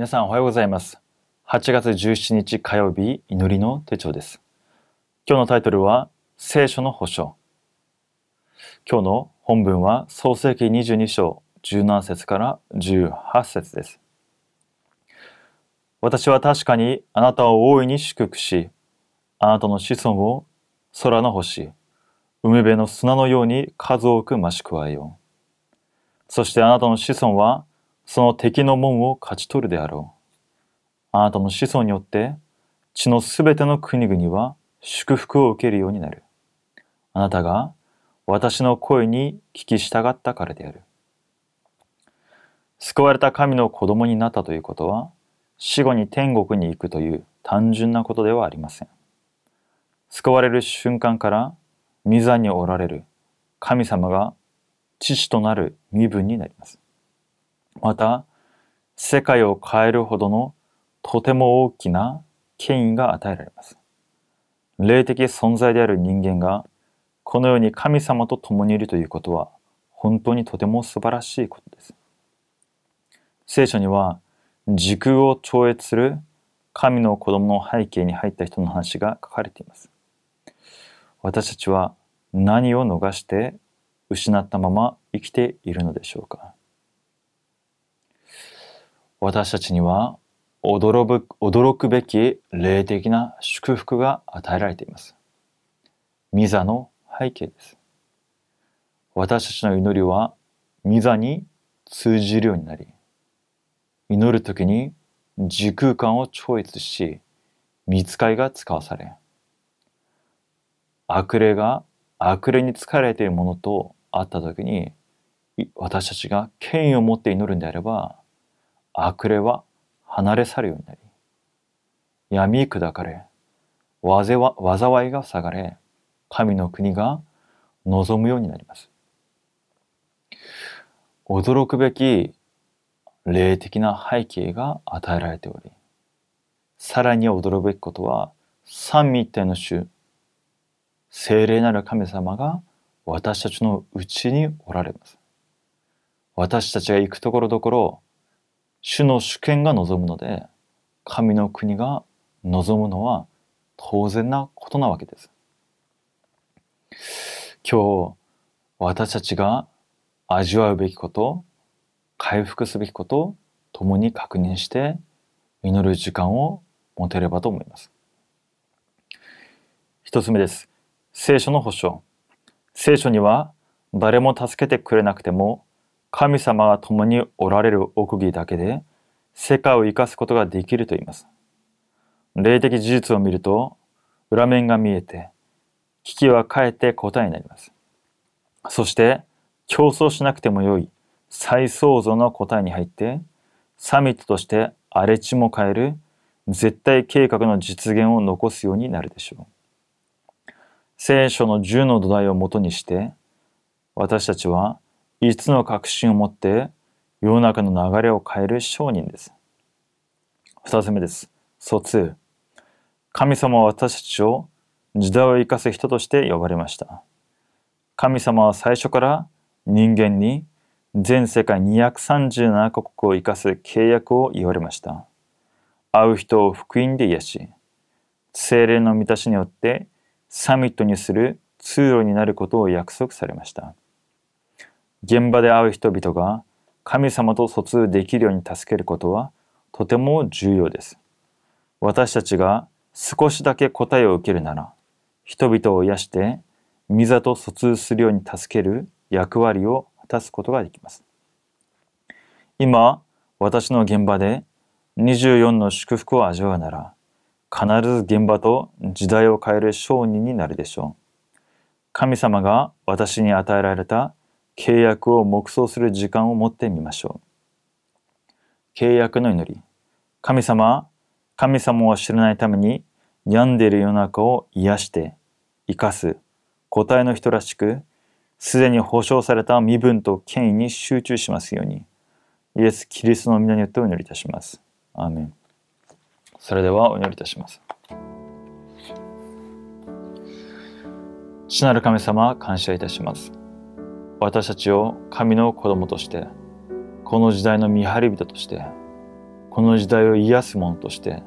皆さんおはようございます。8月17日火曜日祈りの手帳です。今日のタイトルは聖書の保証。今日の本文は創世記22章17節から18節です。私は確かにあなたを大いに祝福し、あなたの子孫を空の星、海辺の砂のように数多く増し加えよう。そしてあなたの子孫はその敵の門を勝ち取るであろう。あなたの子孫によって地のすべての国々は祝福を受けるようになる。あなたが私の声に聞き従ったからである。救われた神の子供になったということは死後に天国に行くという単純なことではありません。救われる瞬間から御座におられる神様が父となる身分になります。また、世界を変えるほどのとても大きな権威が与えられます。霊的存在である人間がこのように神様と共にいるということは本当にとても素晴らしいことです。聖書には時空を超越する神の子供の背景に入った人の話が書かれています。私たちは何を逃して失ったまま生きているのでしょうか私たちには驚く驚くべき霊的な祝福が与えられています。ミザの背景です。私たちの祈りはミザに通じるようになり、祈るときに時空間を超越し、見つかりが使わされ、悪霊が悪霊に疲れているものと会ったときに、私たちが権威を持って祈るんであれば、悪霊は離れ去るようになり、闇砕かれ、災いが塞がれ、神の国が望むようになります。驚くべき霊的な背景が与えられており、さらに驚くべきことは、三位一体の主、聖霊なる神様が私たちのうちにおられます。私たちが行くところどころ、主の主権が望むので、神の国が望むのは当然なことなわけです。今日、私たちが味わうべきこと、回復すべきことを共に確認して祈る時間を持てればと思います。一つ目です。聖書の保証。聖書には誰も助けてくれなくても神様が共におられる奥義だけで世界を生かすことができると言います。霊的事実を見ると裏面が見えて危機はかえって答えになります。そして競争しなくてもよい再創造の答えに入ってサミットとして荒れ地も変える絶対計画の実現を残すようになるでしょう。聖書の10の土台をもとにして私たちは5つの確信を持って世の中の流れを変える商人です。2つ目です。疎通。神様は私たちを時代を生かす人として呼ばれました。神様は最初から人間に全世界237カ国を生かす契約を言われました。会う人を福音で癒し、精霊の満たしによってサミットにする通路になることを約束されました。現場で会う人々が神様と疎通できるように助けることはとても重要です。私たちが少しだけ答えを受けるなら、人々を癒して、御座と疎通するように助ける役割を果たすことができます。今、私の現場で24の祝福を味わうなら、必ず現場と時代を変える商人になるでしょう。神様が私に与えられた契約を黙想する時間を持ってみましょう。契約の祈り。神様、神様を知らないために病んでいる世の中を癒して生かす答えの人らしく、すでに保証された身分と権威に集中しますように、イエス・キリストの皆によってお祈りいたします。アーメン。それではお祈りいたします。父なる神様、感謝いたします。私たちを神の子供として、この時代の見張り人として、この時代を癒すものとして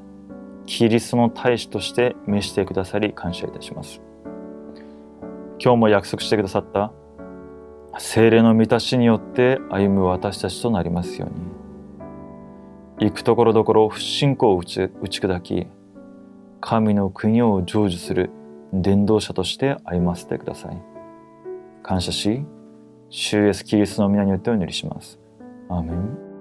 キリストの大使として召してくださり感謝いたします。今日も約束してくださった精霊の満たしによって歩む私たちとなりますように。行くところどころ不信仰を打ち打ち砕き神の国を成就する伝道者として歩ませてください。感謝し主イエスキリストの皆によってお祈りします。アーメン。